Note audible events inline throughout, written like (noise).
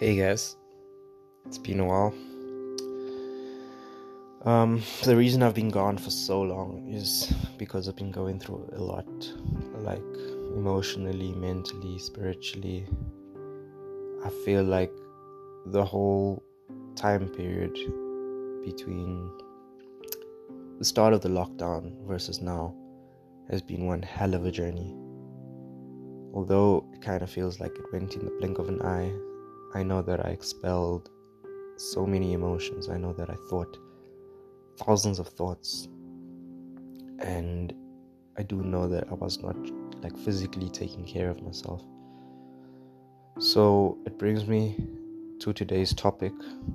Hey guys, it's been a while. Um, the reason I've been gone for so long is because I've been going through a lot, like emotionally, mentally, spiritually. I feel like the whole time period between the start of the lockdown versus now has been one hell of a journey. Although it kind of feels like it went in the blink of an eye, I know that I expelled so many emotions. I know that I thought thousands of thoughts. And I do know that I was not like physically taking care of myself. So it brings me to today's topic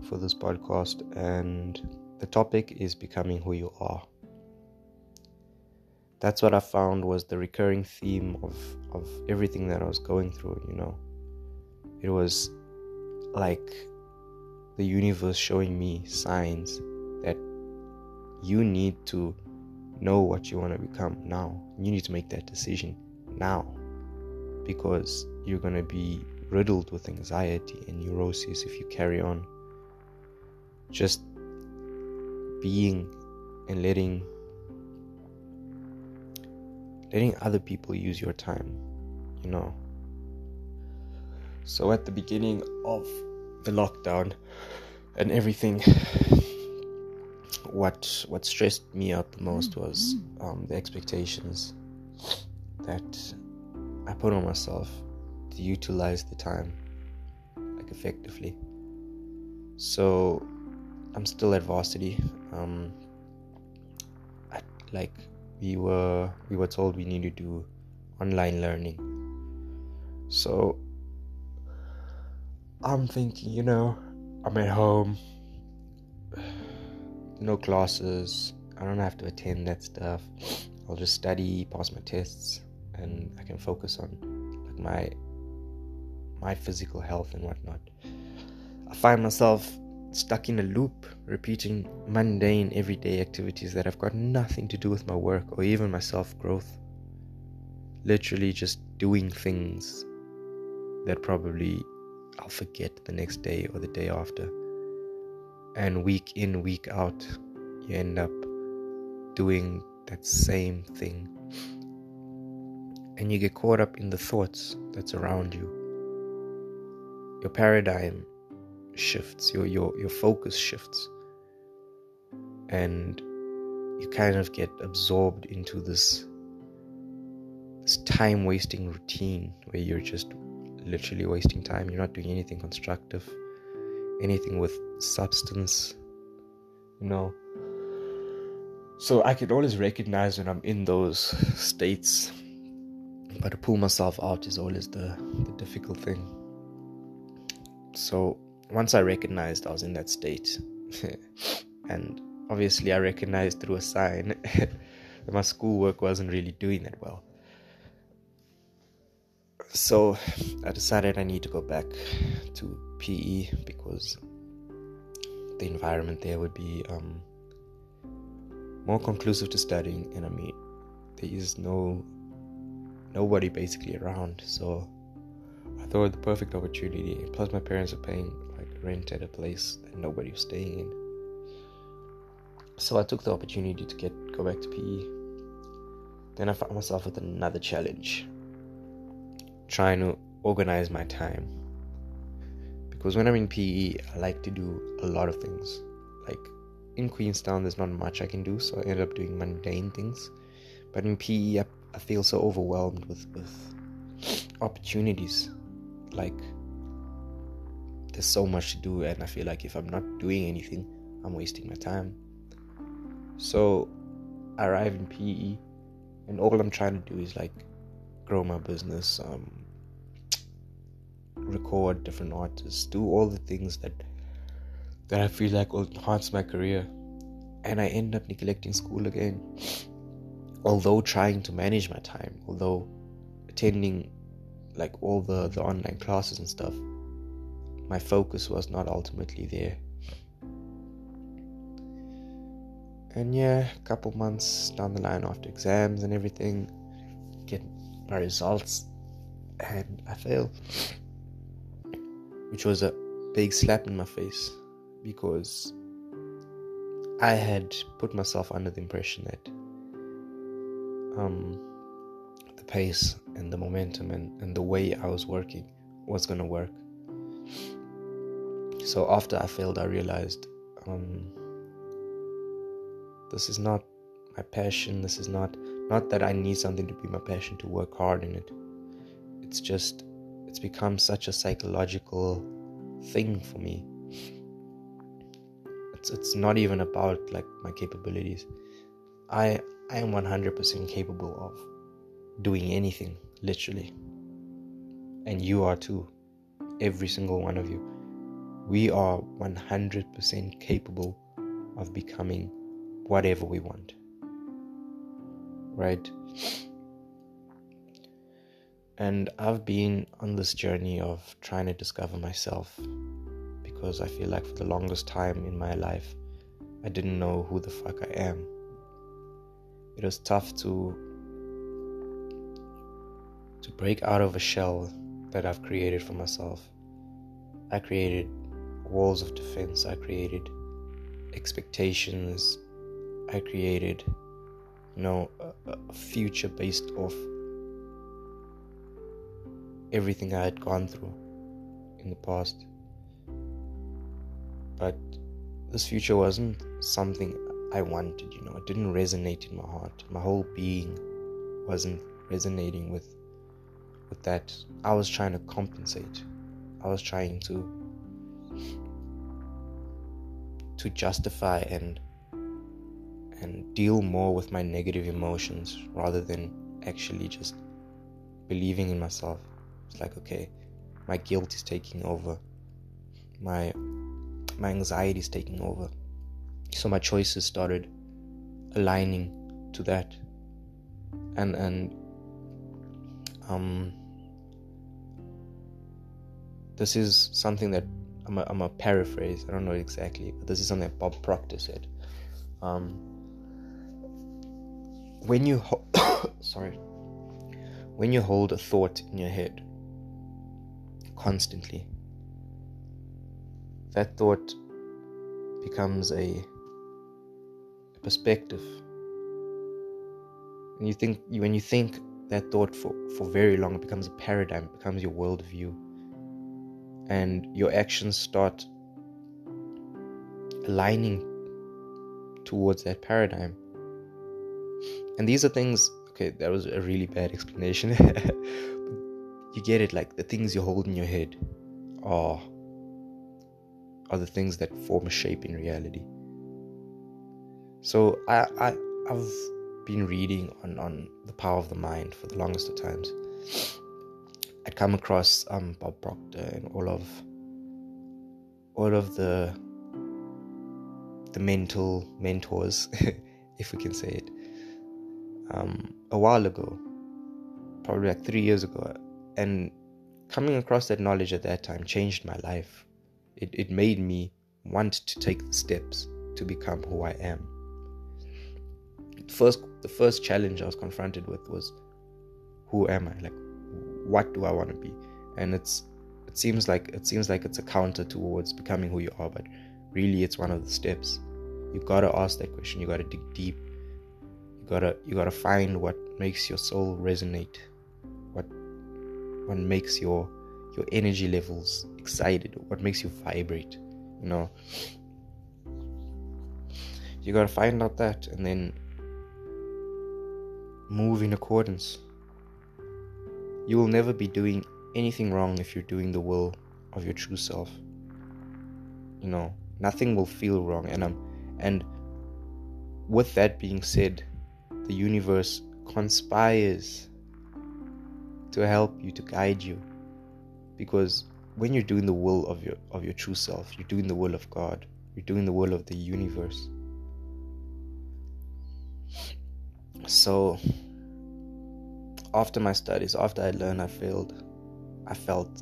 for this podcast, and the topic is becoming who you are. That's what I found was the recurring theme of, of everything that I was going through, you know. It was like the universe showing me signs that you need to know what you want to become now. You need to make that decision now because you're going to be riddled with anxiety and neurosis if you carry on just being and letting letting other people use your time you know so at the beginning of the lockdown and everything, what what stressed me out the most was um, the expectations that I put on myself to utilize the time like effectively. So I'm still at varsity. Um, I, like we were we were told we need to do online learning. So I'm thinking, you know, I'm at home, (sighs) no classes, I don't have to attend that stuff. I'll just study, pass my tests, and I can focus on like my my physical health and whatnot. I find myself stuck in a loop, repeating mundane everyday activities that have got nothing to do with my work or even my self growth. Literally just doing things that probably I'll forget the next day or the day after. And week in, week out, you end up doing that same thing. And you get caught up in the thoughts that's around you. Your paradigm shifts, your, your, your focus shifts. And you kind of get absorbed into this this time wasting routine where you're just literally wasting time. You're not doing anything constructive, anything with substance, you know. So I can always recognize when I'm in those states, but to pull myself out is always the, the difficult thing. So once I recognized I was in that state, (laughs) and obviously I recognized through a sign (laughs) that my schoolwork wasn't really doing that well so I decided I need to go back to PE because the environment there would be um, more conclusive to studying, and I mean, there is no nobody basically around, so I thought the perfect opportunity. Plus, my parents are paying like rent at a place that nobody was staying in, so I took the opportunity to get go back to PE. Then I found myself with another challenge trying to organize my time. Because when I'm in PE, I like to do a lot of things. Like in Queenstown, there's not much I can do, so I end up doing mundane things. But in PE, I, I feel so overwhelmed with, with opportunities. Like there's so much to do, and I feel like if I'm not doing anything, I'm wasting my time. So I arrive in PE, and all I'm trying to do is like grow my business, um, record different artists, do all the things that that I feel like will enhance my career, and I end up neglecting school again. (sniffs) Although trying to manage my time, although attending like all the the online classes and stuff, my focus was not ultimately there. And yeah, a couple months down the line after exams and everything, get my results, and I failed which was a big slap in my face because I had put myself under the impression that um, the pace and the momentum and, and the way I was working was going to work. So after I failed, I realized um, this is not my passion. This is not not that I need something to be my passion to work hard in it. It's just it's become such a psychological thing for me. It's it's not even about like my capabilities. I I am 100% capable of doing anything, literally. And you are too. Every single one of you. We are 100% capable of becoming whatever we want. Right? And I've been on this journey of trying to discover myself because I feel like for the longest time in my life, I didn't know who the fuck I am. It was tough to to break out of a shell that I've created for myself. I created walls of defense, I created expectations, I created you know a, future based off everything I had gone through in the past. But this future wasn't something I wanted, you know, it didn't resonate in my heart. My whole being wasn't resonating with with that. I was trying to compensate. I was trying to to justify and and deal more with my negative emotions rather than actually just believing in myself. It's like, okay, my guilt is taking over. My my anxiety is taking over. So my choices started aligning to that. And and um this is something that I'm a, I'm a paraphrase. I don't know exactly, but this is something that Bob Proctor said. Um, when you ho- (coughs) sorry, when you hold a thought in your head, constantly. That thought becomes a, a perspective. And you think when you think that thought for, for very long, it becomes a paradigm, it becomes your worldview. And your actions start aligning towards that paradigm. And these are things, okay, that was a really bad explanation. (laughs) you get it like the things you hold in your head are are the things that form a shape in reality. So i, I i've been reading on on the power of the mind for the longest of times. I'd come across um bob proctor and all of all of the the mental mentors (laughs) if we can say it um a while ago probably like three years ago and coming across that knowledge at that time changed my life. It, it made me want to take the steps to become who I am. First, the first challenge I was confronted with was, who am I? Like, what do I want to be? And it's it seems like it seems like it's a counter towards becoming who you are, but really it's one of the steps. You gotta ask that question. You gotta dig deep. You gotta you gotta find what makes your soul resonate what what makes your your energy levels excited what makes you vibrate you know? You gotta find out that and then move in accordance. You will never be doing anything wrong if you're doing the will of your true self. You know nothing will feel wrong and um and with that being said the universe conspires to help you, to guide you. Because when you're doing the will of your of your true self, you're doing the will of God. You're doing the will of the universe. So after my studies, after I learned I failed, I felt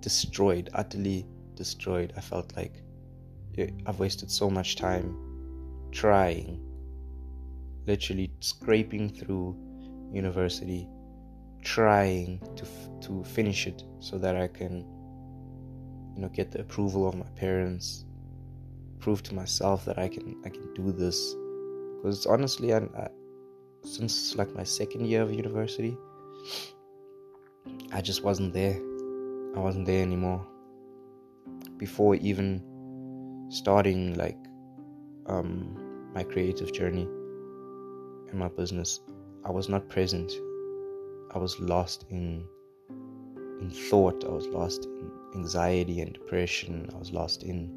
destroyed, utterly destroyed. I felt like I've wasted so much time trying, literally scraping through university, trying to to finish it so that I can you know, get the approval of my parents, prove to myself that I can I can do this. Because honestly, I, I, since like my second year of university, I just wasn't there. I wasn't there anymore. Before even starting like um, my creative journey and my business, I was not present. I was lost in in thought. I was lost in anxiety and depression. I was lost in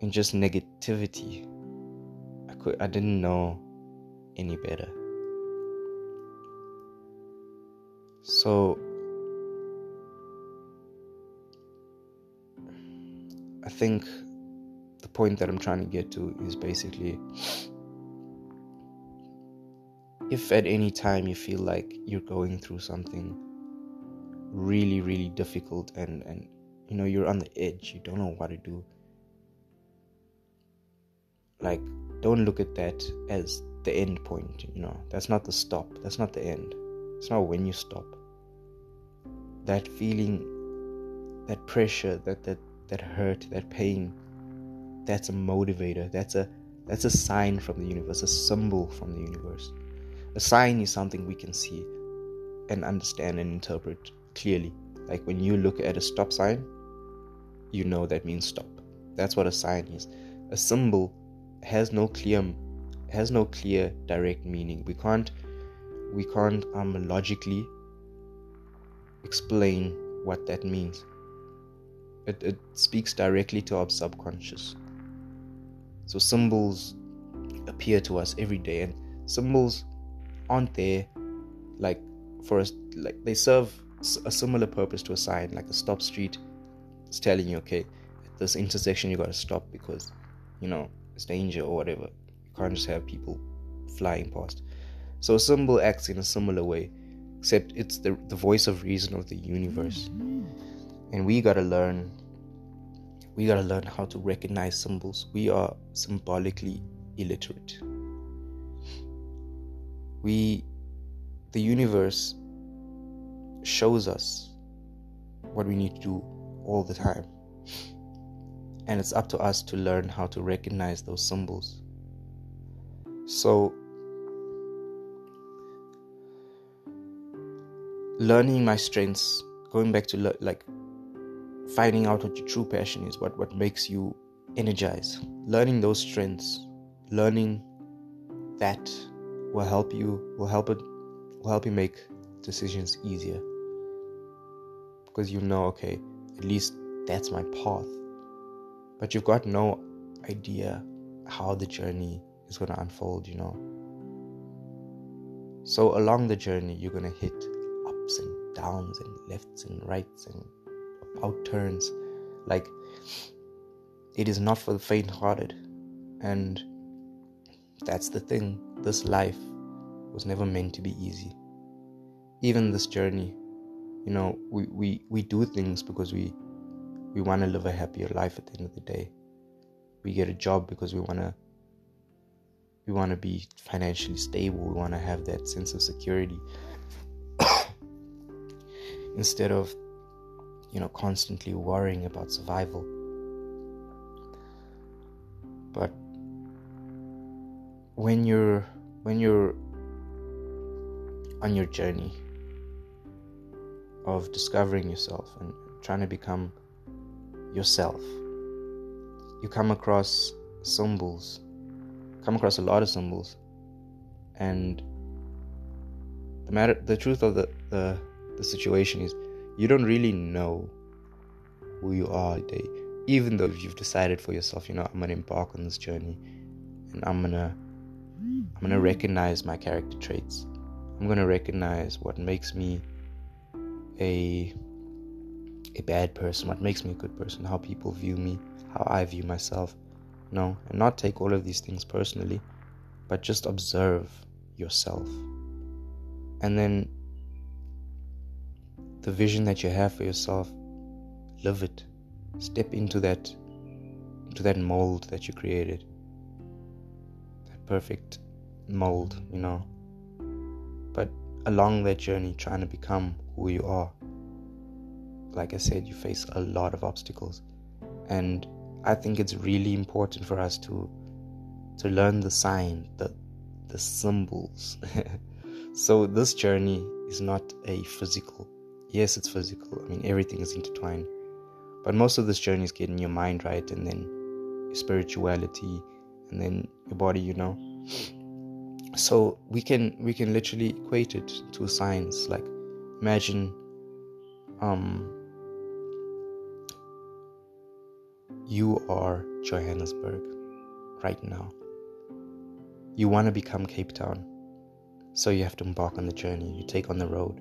in just negativity. I could I didn't know any better. So I think the point that I'm trying to get to is basically if at any time you feel like you're going through something really really difficult and and you know you're on the edge you don't know what to do like don't look at that as the end point you know. That's not the stop. That's not the end. It's not when you stop. That feeling that pressure that that that hurt that pain that's a motivator. That's a that's a sign from the universe a symbol from the universe a sign is something we can see and understand and interpret clearly. Like when you look at a stop sign you know that means stop. That's what a sign is. A symbol has no clear has no clear direct meaning. We can't we can't um logically explain what that means. It, it speaks directly to our subconscious. So symbols appear to us every day, and symbols aren't there like for us. Like they serve a similar purpose to a sign, like a stop street. It's telling you, okay, at this intersection you gotta stop because you know it's danger or whatever. You can't just have people flying past. So a symbol acts in a similar way, except it's the the voice of reason of the universe, mm-hmm. and we gotta learn we gotta learn how to recognize symbols. We are symbolically illiterate. We, the universe, shows us what we need to do all the time. And it's up to us to learn how to recognize those symbols. So, learning my strengths, going back to le- like finding out what your true passion is, what, what makes you energize. Learning those strengths, learning that will help you will help it will help you make decisions easier. Because you know, okay, at least that's my path. But you've got no idea how the journey is gonna unfold, you know. So along the journey you're gonna hit ups and downs and lefts and rights and out turns. Like, it is not for the faint hearted. And that's the thing. This life was never meant to be easy. Even this journey, you know, we, we, we do things because we we want to live a happier life at the end of the day. We get a job because we want to we want to be financially stable. We want to have that sense of security. (coughs) Instead of you know, constantly worrying about survival. But when you're when you're on your journey of discovering yourself and trying to become yourself, you come across symbols, come across a lot of symbols, and the matter, the truth of the the, the situation is you don't really know who you are today even though you've decided for yourself you know i'm gonna embark on this journey and i'm gonna i'm gonna recognize my character traits. I'm gonna recognize what makes me a a bad person what makes me a good person how people view me how i view myself no and not take all of these things personally but just observe yourself. And then the vision that you have for yourself live it. Step into that into that mold that you created perfect mold you know but along that journey trying to become who you are like I said, you face a lot of obstacles. And I think it's really important for us to to learn the sign, the the symbols. (laughs) so this journey is not a physical. Yes, it's physical. I mean everything is intertwined. But most of this journey is getting your mind right and then your spirituality and then your body, you know. So we can we can literally equate it to science. Like imagine um you are Johannesburg right now. You want to become Cape Town. So you have to embark on the journey. You take on the road.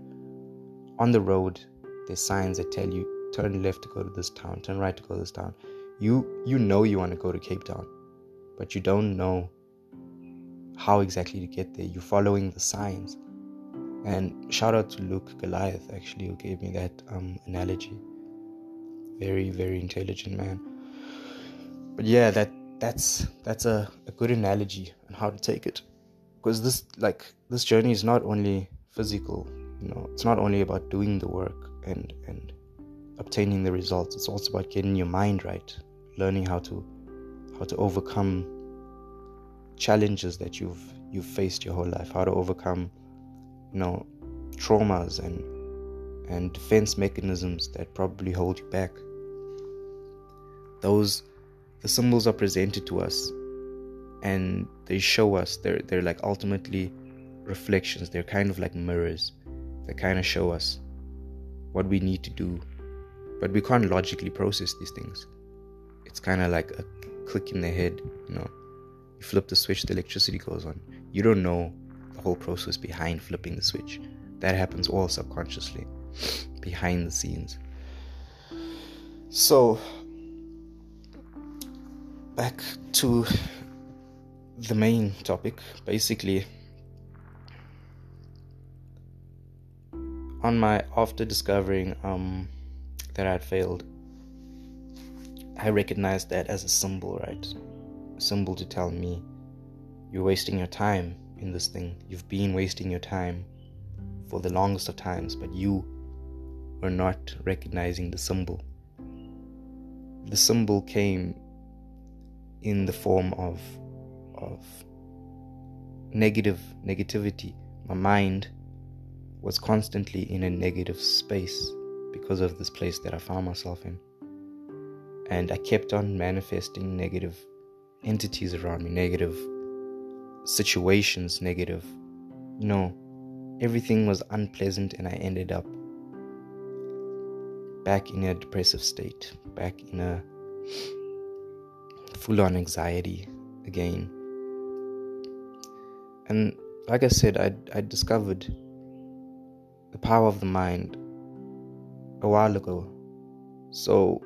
On the road, there's signs that tell you turn left to go to this town, turn right to go to this town. You you know you want to go to Cape Town, but you don't know how exactly to get there. You're following the signs. And shout out to Luke Goliath actually who gave me that um, analogy. Very, very intelligent man but yeah that that's that's a, a good analogy on how to take it because this like this journey is not only physical you know it's not only about doing the work and and obtaining the results it's also about getting your mind right learning how to how to overcome challenges that you've you've faced your whole life how to overcome you know traumas and and defense mechanisms that probably hold you back. Those the symbols are presented to us and they show us they're they're like ultimately reflections. They're kind of like mirrors that kind of show us what we need to do. But we can't logically process these things. It's kind of like a click in the head you know you flip the switch the electricity goes on. You don't know the whole process behind flipping the switch. That happens all subconsciously (sniffs) behind the scenes. So back to the main topic, basically. On my after discovering um, that I had failed, I recognized that as a symbol, right? A symbol to tell me you're wasting your time in this thing. You've been wasting your time for the longest of times, but you were not recognizing the symbol. The symbol came in the form of of negative negativity. My mind was constantly in a negative space because of this place that I found myself in. And I kept on manifesting negative entities around me, negative situations, negative, know, everything was unpleasant, and I ended up back in a depressive state, back in a full on anxiety again. And like I said, I, I discovered the power of the mind a while ago. So,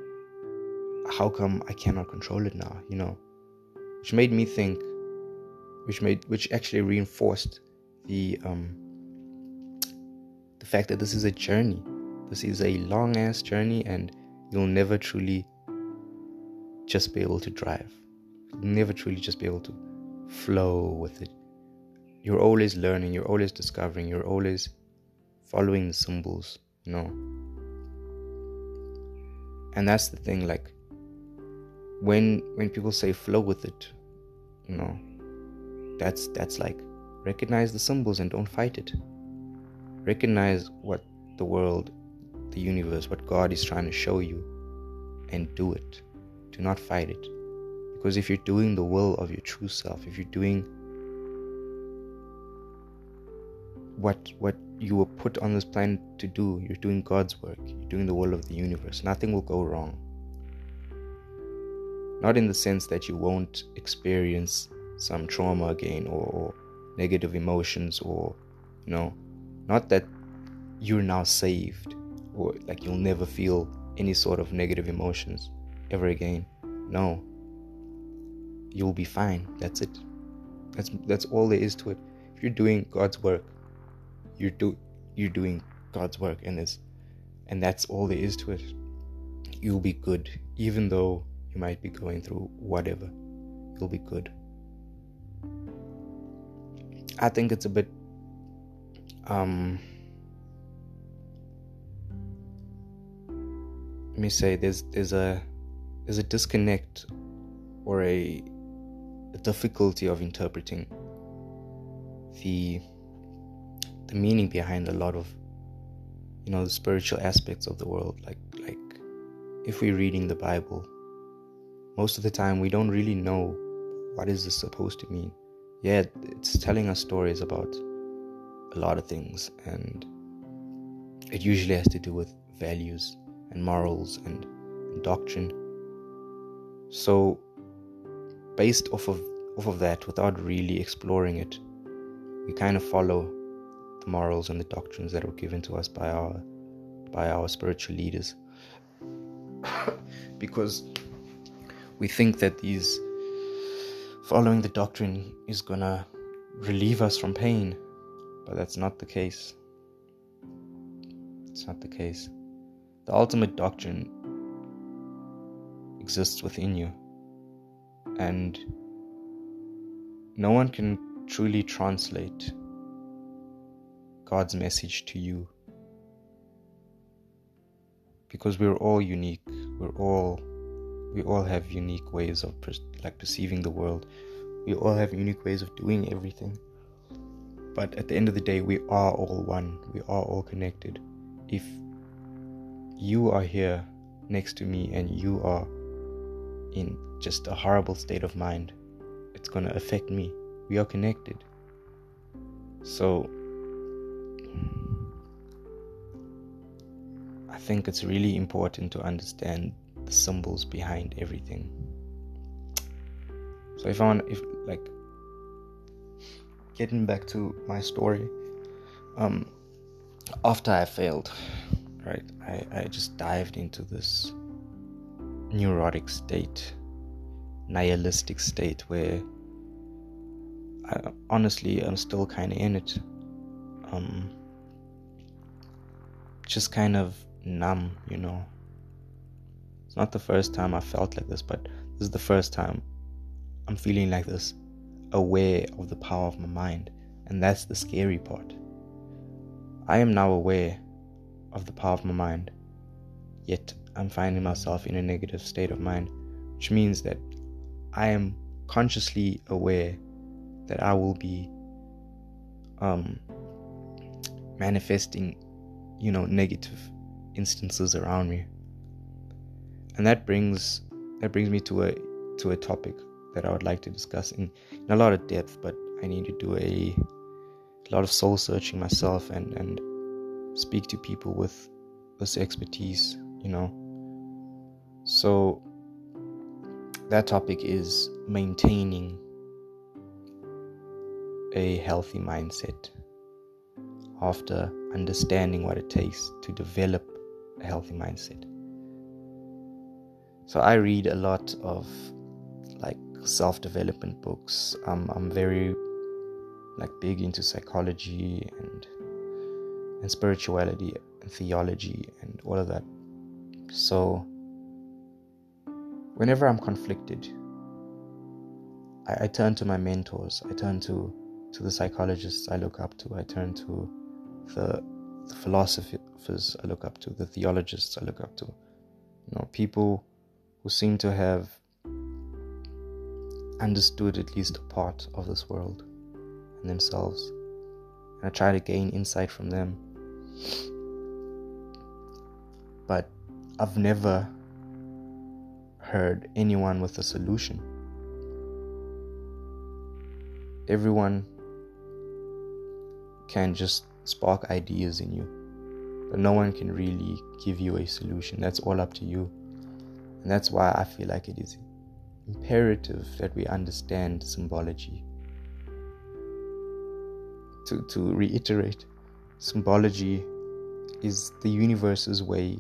how come I cannot control it now? You know, which made me think, which made, which actually reinforced the um, the fact that this is a journey. This is a long ass journey, and you'll never truly just be able to drive. You'll never truly just be able to flow with it. You're always learning, you're always discovering, you're always following the symbols, you know. And that's the thing, like when when people say flow with it, you know, that's that's like recognize the symbols and don't fight it. Recognize what the world, the universe, what God is trying to show you and do it. Do not fight it. Because if you're doing the will of your true self, if you're doing what what you were put on this planet to do, you're doing God's work, you're doing the will of the universe, nothing will go wrong. Not in the sense that you won't experience some trauma again or, or negative emotions or you know, not that you're now saved or like you'll never feel any sort of negative emotions ever again. No. You'll be fine. That's it. That's that's all there is to it. If you're doing God's work, you're do you're doing God's work and it's and that's all there is to it. You'll be good even though you might be going through whatever. You'll be good. I think it's a bit um let me say there's there's a there's a disconnect or a, a difficulty of interpreting the the meaning behind a lot of you know the spiritual aspects of the world like like if we're reading the bible most of the time we don't really know what is this supposed to mean. Yeah it's telling us stories about a lot of things and it usually has to do with values and morals and, and doctrine. So based off of off of that without really exploring it we kind of follow the morals and the doctrines that were given to us by our by our spiritual leaders. (coughs) Because we think that these following the doctrine is gonna relieve us from pain but that's not the case it's not the case the ultimate doctrine exists within you and no one can truly translate God's message to you. Because we're all unique. We're all we all have unique ways of per- like perceiving the world. We all have unique ways of doing everything. But at the end of the day, we are all one. We are all connected. If you are here next to me and you are in just a horrible state of mind, it's going to affect me. We are connected. So I think it's really important to understand the symbols behind everything. So if I want, if like, getting back to my story, um, after I failed, right, I, I just dived into this neurotic state, nihilistic state where I, honestly I'm still kind of in it. Um, just kind of numb, you know. It's not the first time I felt like this, but this is the first time I'm feeling like this, aware of the power of my mind. And that's the scary part. I am now aware of the power of my mind, yet I'm finding myself in a negative state of mind, which means that I am consciously aware that I will be um, manifesting, you know, negative instances around me. And that brings that brings me to a to a topic that I would like to discuss in, in a lot of depth, but I need to do a, a lot of soul searching myself and, and speak to people with this expertise, you know. So that topic is maintaining a healthy mindset after understanding what it takes to develop a healthy mindset. So I read a lot of like self-development books. Um, I'm very like big into psychology and and spirituality and theology and all of that. So whenever I'm conflicted, I, I turn to my mentors. I turn to to the psychologists I look up to. I turn to the, the philosophers I look up to, the theologists I look up to. You know, people who seem to have understood at least a part of this world and themselves. And I try to gain insight from them. But I've never heard anyone with a solution. Everyone can just spark ideas in you. But no one can really give you a solution. That's all up to you. And that's why I feel like it is imperative that we understand symbology. To, to reiterate, symbology is the universe's way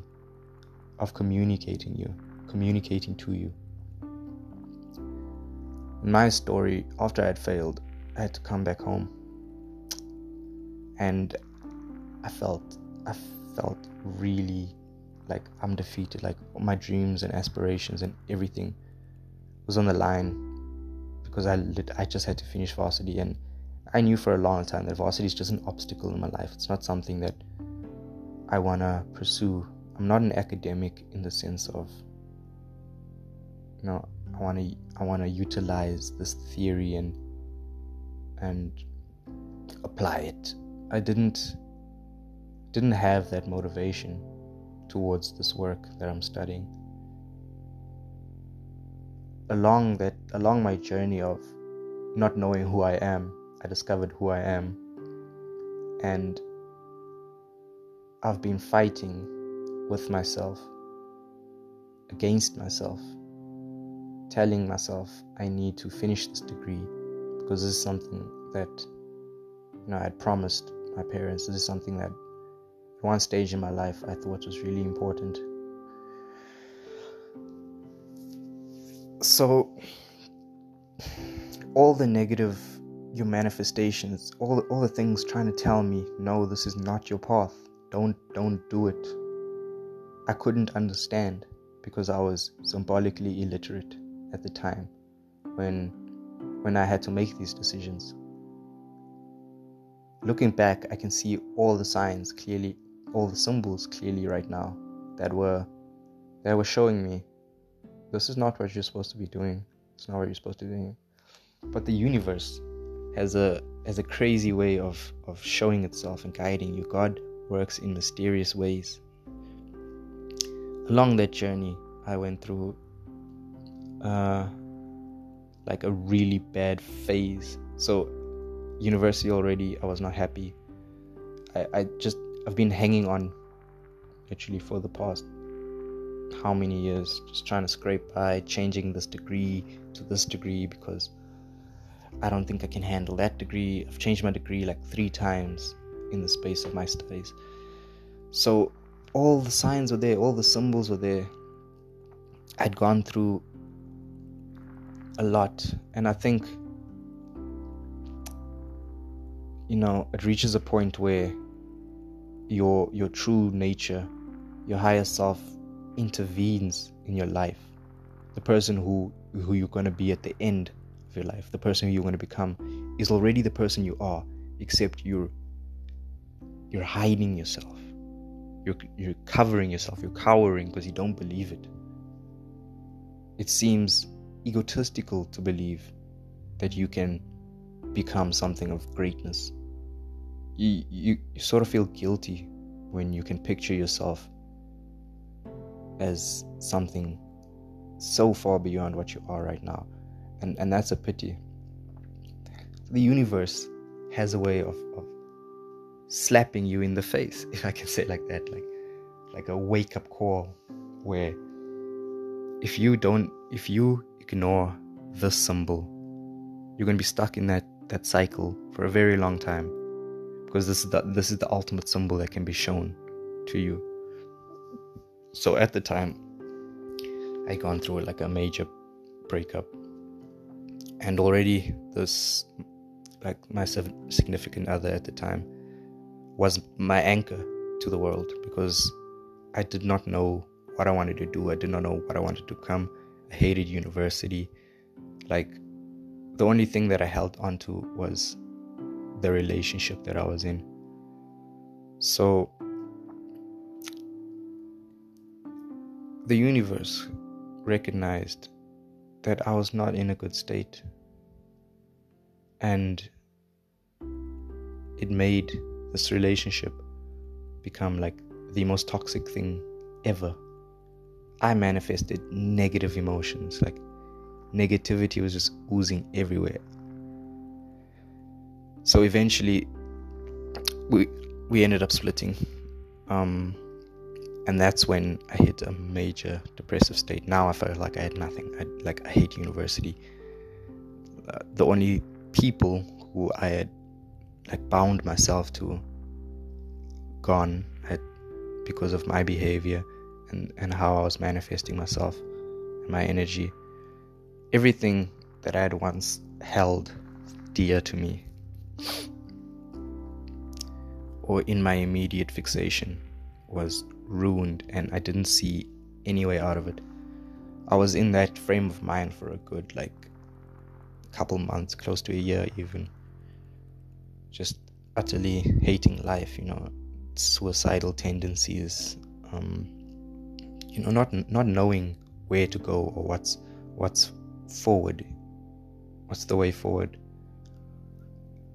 of communicating you, communicating to you. In my story, after I had failed, I had to come back home and I felt I felt really like I'm defeated. Like my dreams and aspirations and everything was on the line because I I just had to finish varsity and I knew for a long time that varsity is just an obstacle in my life. It's not something that I wanna pursue I'm not an academic in the sense of you know I want to I want to utilize this theory and and apply it. I didn't didn't have that motivation towards this work that I'm studying. Along that along my journey of not knowing who I am, I discovered who I am and I've been fighting with myself, against myself, telling myself I need to finish this degree because this is something that you know I had promised my parents. This is something that at one stage in my life I thought was really important. So all the negative your manifestations, all all the things trying to tell me, no, this is not your path. Don't don't do it. I couldn't understand because I was symbolically illiterate at the time when when I had to make these decisions. Looking back, I can see all the signs clearly, all the symbols clearly right now that were that were showing me this is not what you're supposed to be doing. It's not what you're supposed to be doing. But the universe has a has a crazy way of of showing itself and guiding you. God works in mysterious ways along that journey, I went through uh, like a really bad phase. So, university already, I was not happy. I, I just, I've been hanging on literally for the past how many years, just trying to scrape by, changing this degree to this degree because I don't think I can handle that degree. I've changed my degree like three times in the space of my studies. So all the signs were there, all the symbols were there. I'd gone through a lot, and I think, you know, it reaches a point where your your true nature, your higher self, intervenes in your life. The person who who you're going to be at the end of your life, the person you're going to become, is already the person you are, except you're you're hiding yourself you're, you're covering yourself, you're cowering because you don't believe it. It seems egotistical to believe that you can become something of greatness. You, you, sort of feel guilty when you can picture yourself as something so far beyond what you are right now. And, and that's a pity. The universe has a way of, of slapping you in the face, (laughs) if I can say like that, like like a wake up call where if you don't if you ignore this symbol, you're gonna be stuck in that that cycle for a very long time. Because this is the this is the ultimate symbol that can be shown to you. So at the time I gone through like a major breakup and already this like my significant other at the time was my anchor to the world because I did not know what I wanted to do. I did not know what I wanted to become. I hated university. Like, the only thing that I held onto was the relationship that I was in. So, the universe recognized that I was not in a good state. And it made this relationship become like the most toxic thing ever. I manifested negative emotions, like negativity was just oozing everywhere. So eventually, we we ended up splitting, um, and that's when I hit a major depressive state. Now I felt like I had nothing. I like I hate university. Uh, the only people who I had like bound myself to gone at, because of my behavior and, and how I was manifesting myself and my energy. Everything that I had once held dear to me or in my immediate fixation was ruined and I didn't see any way out of it. I was in that frame of mind for a good like couple months, close to a year even just utterly hating life, you know, suicidal tendencies, um, you know not not knowing where to go or what's what's forward what's the way forward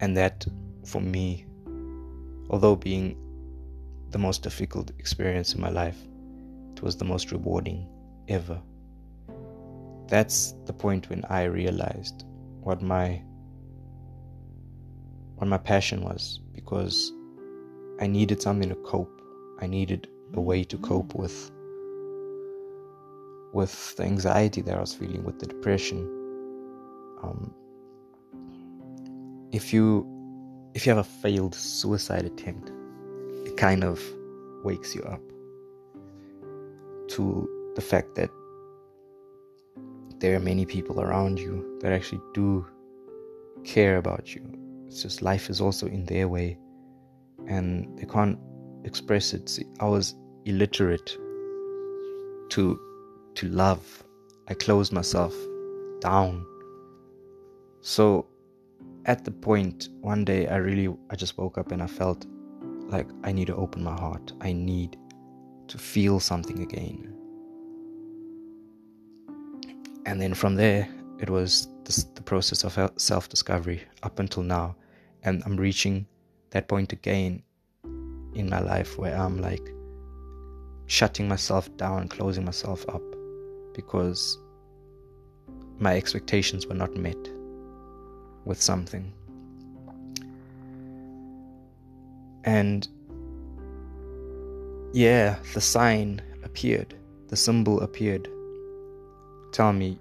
and that for me although being the most difficult experience in my life it was the most rewarding ever that's the point when i realized what my what my passion was because I needed something to cope. I needed a way to cope with with the anxiety that I was feeling, with the depression. Um, if you if you have a failed suicide attempt, it kind of wakes you up to the fact that there are many people around you that actually do care about you. It's just life is also in their way and they can't express it. See, I was illiterate to to love. I closed myself down. So at the point one day I really I just woke up and I felt like I need to open my heart. I need to feel something again. And then from there it was the process of self discovery up until now. And I'm reaching that point again in my life where I'm like shutting myself down, closing myself up because my expectations were not met with something. And yeah, the sign appeared, the symbol appeared. Tell me,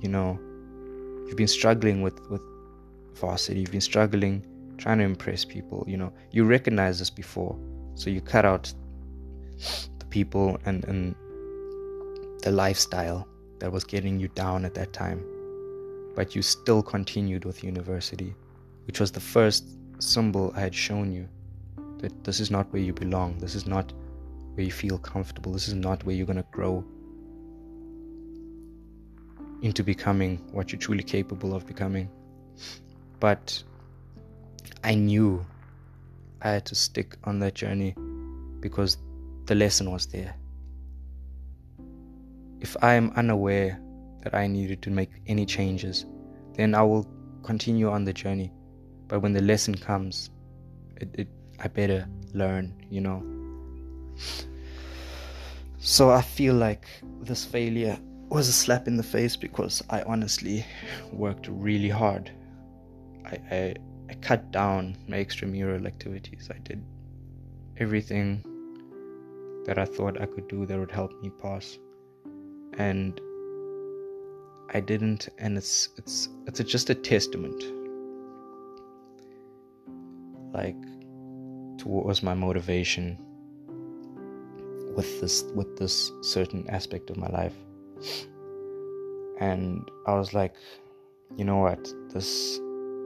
you know, you've been struggling with, with varsity, you've been struggling trying to impress people, you know. You recognize this before, so you cut out the people and, and the lifestyle that was getting you down at that time. But you still continued with university, which was the first symbol I had shown you that this is not where you belong, this is not where you feel comfortable, this is not where you're going to grow into becoming what you're truly capable of becoming. But I knew I had to stick on that journey because the lesson was there. If I am unaware that I needed to make any changes, then I will continue on the journey. But when the lesson comes, it, it I better learn, you know. So I feel like this failure was a slap in the face because I honestly worked really hard. I, I, I cut down my extramural activities. I did everything that I thought I could do that would help me pass. And I didn't and it's it's it's just a testament. Like towards my motivation with this with this certain aspect of my life. And i was like you know what? This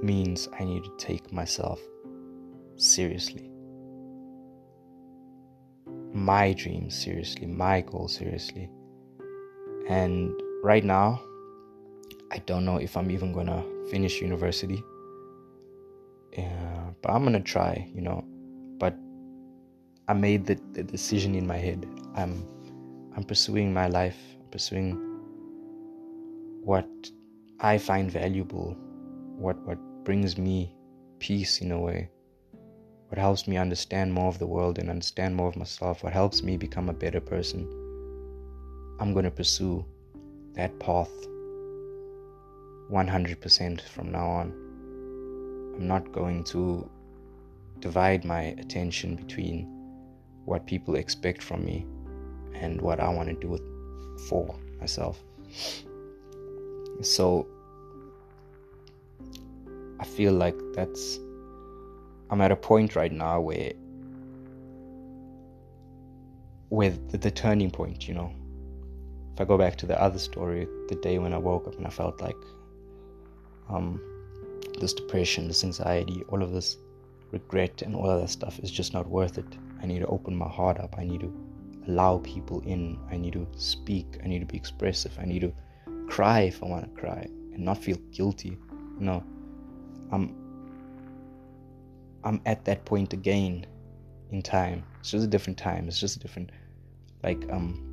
means i need to take myself seriously. My dreams seriously my goals seriously. And right now i don't know if i'm even gonna finish university. Yeah, but i'm gonna try you know. But i made the, the decision in my head. I'm i'm pursuing my life pursuing what I find valuable, what what brings me peace in a way, what helps me understand more of the world and understand more of myself, what helps me become a better person. I'm to pursue that path 100% from now on. I'm not going to divide my attention between what people expect from me and what I want to do for myself. So I feel like that's I'm at a point right now where with the, the turning point, you know. If I go back to the other story, the day when I woke up and I felt like um this depression, this anxiety, all of this regret and all of that stuff is just not worth it. I need to open my heart up. I need to allow people in. I need to speak. I need to be expressive. I need to cry if I want to cry and not feel guilty. No, I'm I'm at that point again in time. It's just a different time. It's just a different like um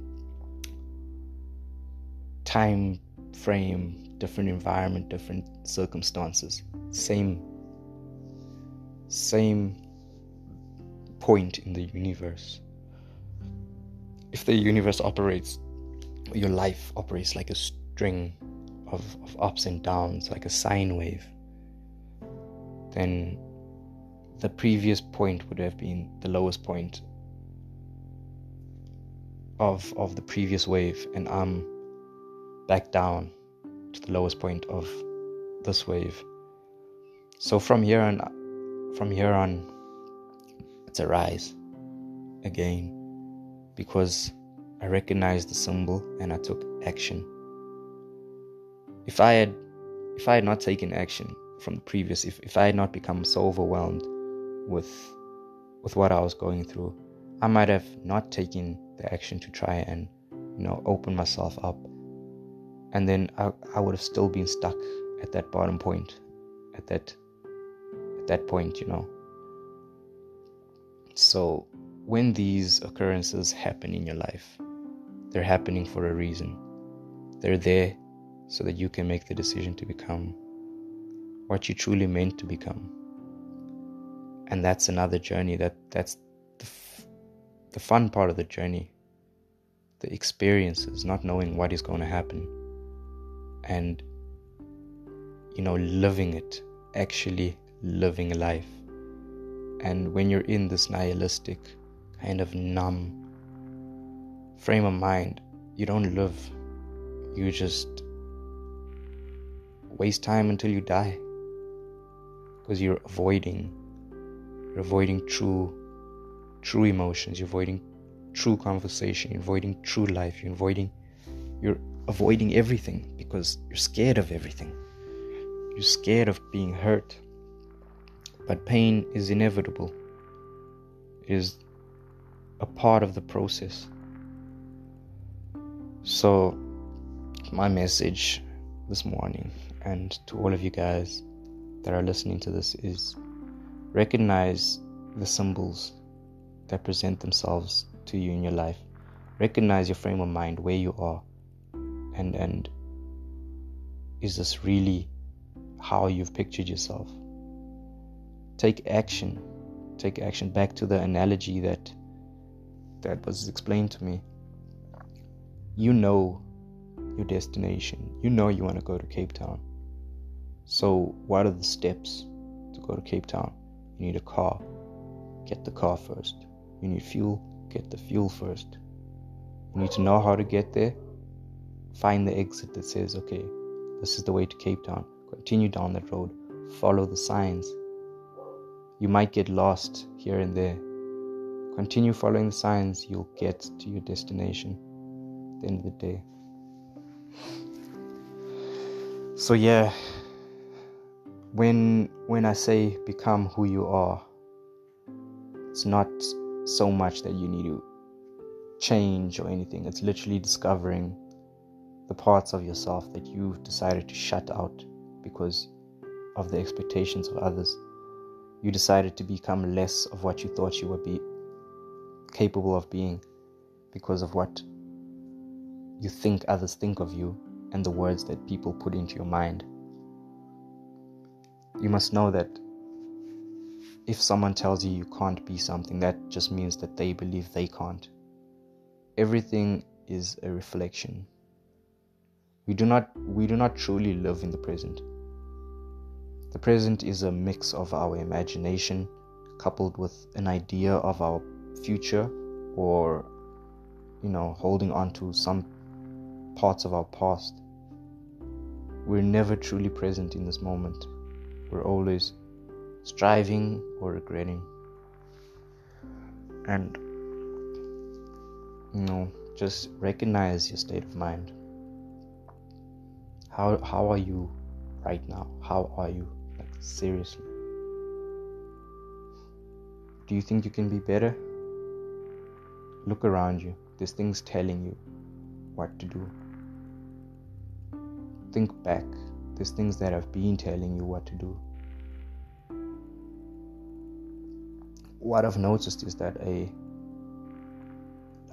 time frame, different environment, different circumstances. Same same point in the universe. If the universe operates, your life operates like a string of, of ups and downs, like a sine wave, then the previous point would have been the lowest point of of the previous wave and I'm back down to the lowest point of this wave. So from here on from here on it's a rise again because I recognized the symbol and I took action. If I had if I had not taken action from the previous, if, if I had not become so overwhelmed with with what I was going through, I might have not taken the action to try and you know open myself up and then I, I would have still been stuck at that bottom point at that at that point you know. So when these occurrences happen in your life they're happening for a reason. They're there so that you can make the decision to become what you truly meant to become. And that's another journey that that's the, f- the fun part of the journey the experiences not knowing what is going to happen and you know living it actually living life. And when you're in this nihilistic kind of numb frame of mind you don't live. You just waste time until you die because you're avoiding you're avoiding true true emotions. You're avoiding true conversation. You're avoiding true life. You're avoiding you're avoiding everything because you're scared of everything. You're scared of being hurt. But pain is inevitable it is a part of the process. So my message this morning and to all of you guys that are listening to this is recognize the symbols that present themselves to you in your life. Recognize your frame of mind, where you are, and and is this really how you've pictured yourself? Take action. Take action. Back to the analogy that that was explained to me. You know your destination. You know you want to go to Cape Town. So, what are the steps to go to Cape Town? You need a car. Get the car first. You need fuel. Get the fuel first. You need to know how to get there. Find the exit that says, okay, this is the way to Cape Town. Continue down that road. Follow the signs. You might get lost here and there. Continue following the signs, you'll get to your destination at the end of the day. So, yeah, when when I say become who you are, it's not so much that you need to change or anything. It's literally discovering the parts of yourself that you've decided to shut out because of the expectations of others. You decided to become less of what you thought you would be capable of being because of what you think others think of you and the words that people put into your mind you must know that if someone tells you you can't be something, that just means that they believe they can't. Everything is a reflection. We do not we do not truly live in the present. The present is a mix of our imagination coupled with an idea of our future or you know holding on to some parts of our past. We're never truly present in this moment we're always striving or regretting. And, you know, just recognize your state of mind. How, how are you right now? How are you? Like, seriously. Do you think you can be better? Look around you. There's things telling you what to do. Think back there's things that have been telling you what to do. What I've noticed is that a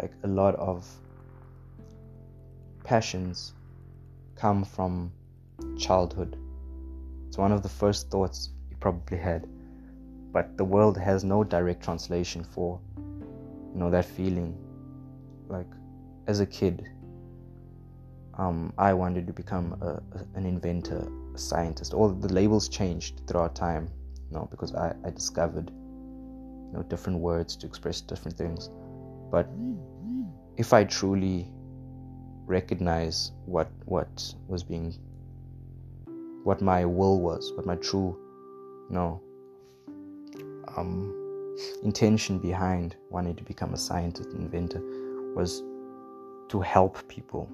like a lot of passions come from childhood. It's one of the first thoughts you probably had. But the world has no direct translation for you know that feeling. Like as a kid, um, I wanted to become a, an inventor, a scientist. All the labels changed throughout time, you know, because I, I discovered you know different words to express different things. But if I truly recognize what what was being what my will was, what my true you know um intention behind wanting to become a scientist and inventor was to help people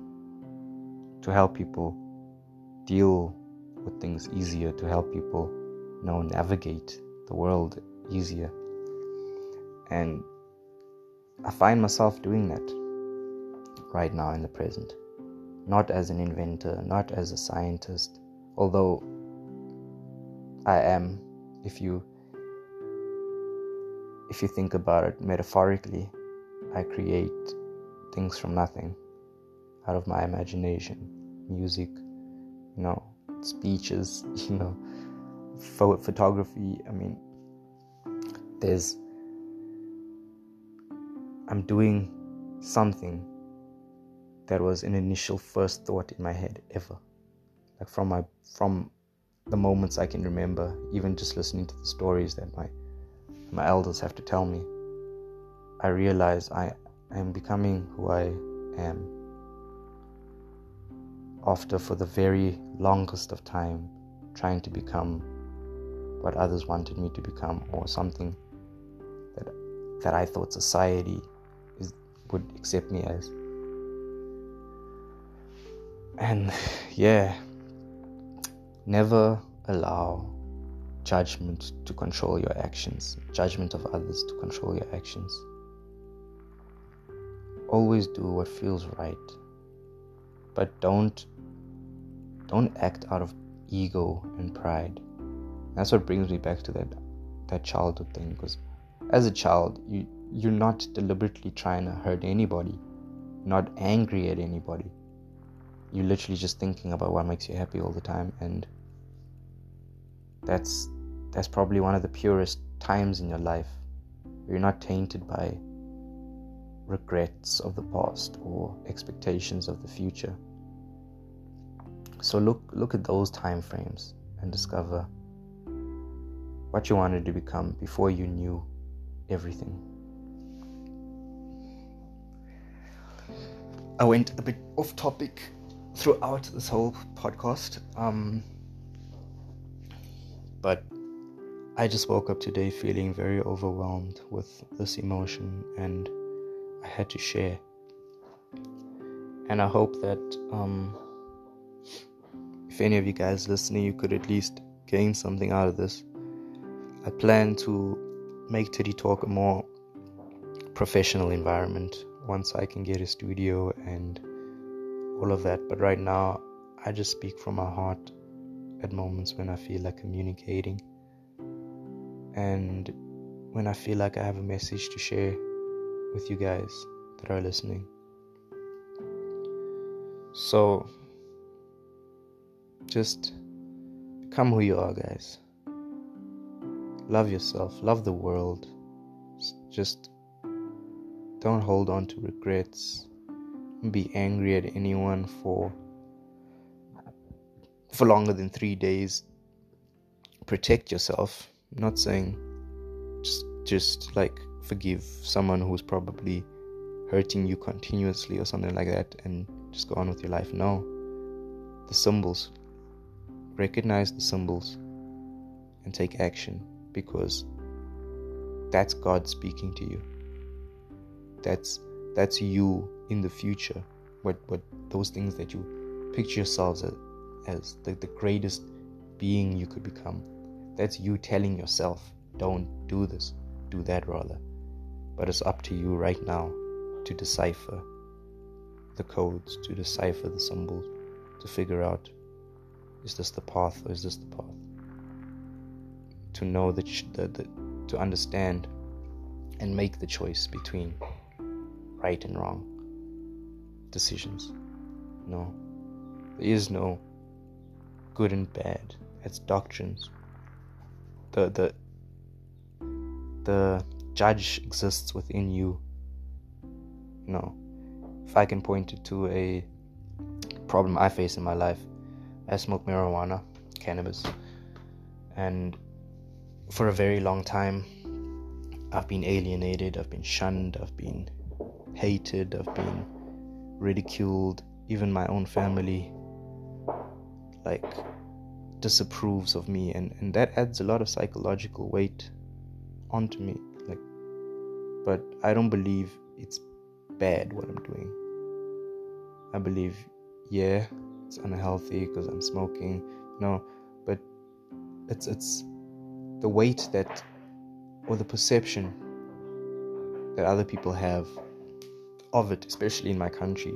to help people deal with things easier to help people you know navigate the world easier. And i find myself doing that right now in the present. Not as an inventor, not as a scientist, although I am, if you if you think about it metaphorically, I create things from nothing out of my imagination, music, you know, speeches, (laughs) you know, photography. I mean, there's, I'm doing something that was an initial first thought in my head ever. Like from my from the moments i can remember even just listening to the stories that my my elders have to tell me i realize i am becoming who i am after for the very longest of time trying to become what others wanted me to become or something that that i thought society is, would accept me as and yeah, never allow judgment to control your actions, judgment of others to control your actions. Always do what feels right. But don't don't act out of ego and pride. That's what brings me back to that that childhood thing because as a child you you're not deliberately trying to hurt anybody, not angry at anybody you're literally just thinking about what makes you happy all the time and that's that's probably one of the purest times in your life you're not tainted by regrets of the past or expectations of the future. So look look at those time frames and discover what you wanted to become before you knew everything. I went a bit off topic throughout this whole podcast. Um, but I just woke up today feeling very overwhelmed with this emotion, and I had to share. And I hope that um, if any of you guys listening, you could at least gain something out of this. I plan to make Titty Talk a more professional environment once I can get a studio and all of that. But right now, I just speak from my heart at moments when I feel like communicating and when I feel like I have a message to share with you guys that are listening. So, just become who you are, guys. Love yourself, love the world. Just don't hold on to regrets be angry at anyone for for longer than three days. Protect yourself. I'm not saying just just like forgive someone who's probably hurting you continuously or something like that and just go on with your life. No. The symbols. Recognize the symbols and take action because that's God speaking to you. That's that's you in the future what what those things that you picture yourselves as, as the, the greatest being you could become. That's you telling yourself don't do this do that rather. But it's up to you right now to decipher the codes to decipher the symbols to figure out is this the path or is this the path? To know that the, the, to understand and make the choice between right and wrong decisions. No. There is no good and bad. It's doctrines. The the the judge exists within you. No. if I can point to a problem I face in my life, I smoke marijuana, cannabis, and for a very long time, I've been alienated, I've been shunned, I've been hated, I've been ridiculed, even my own family like disapproves of me and, and that adds a lot of psychological weight onto me. Like but I don't believe it's bad what I'm doing. I believe yeah, it's unhealthy because I'm smoking. No, but it's it's the weight that or the perception that other people have of it, especially in my country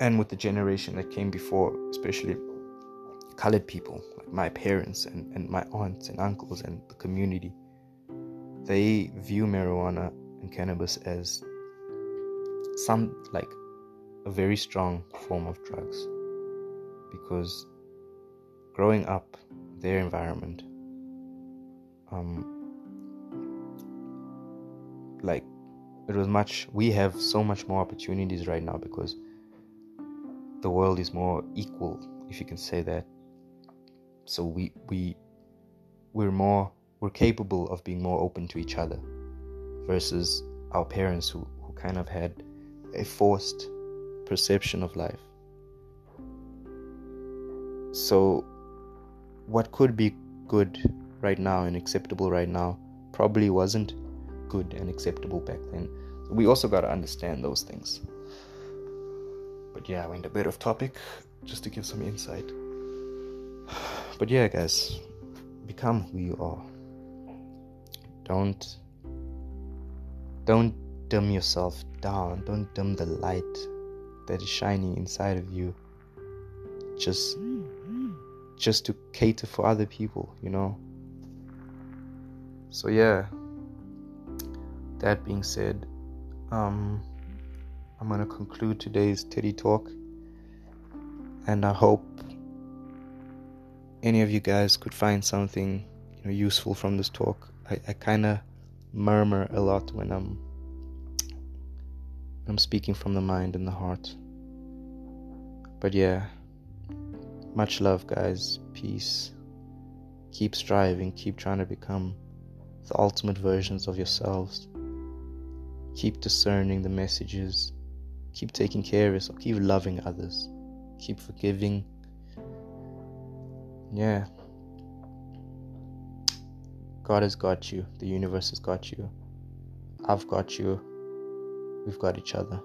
and with the generation that came before, especially colored people, like my parents and, and my aunts and uncles and the community, they view marijuana and cannabis as some like a very strong form of drugs. Because growing up their environment um like it was much we have so much more opportunities right now because the world is more equal if you can say that. So we we we're more we're capable of being more open to each other versus our parents who, who kind of had a forced perception of life. So what could be good right now and acceptable right now probably wasn't good and acceptable back then we also got to understand those things. But yeah, I went a bit off topic just to give some insight. (sighs) But yeah, guys, become who you are. Don't don't dim yourself down. Don't dim the light that is shining inside of you. Just just to cater for other people, you know. So yeah. That being said, um, I'm going to conclude today's Teddy Talk. And I hope any of you guys could find something you know, useful from this talk. I, I kind of murmur a lot when I'm I'm speaking from the mind and the heart. But yeah, much love, guys. Peace. Keep striving, keep trying to become the ultimate versions of yourselves. Keep discerning the messages. Keep taking care of yourself. Keep loving others. Keep forgiving. Yeah. God has got you. The universe has got you. I've got you. We've got each other.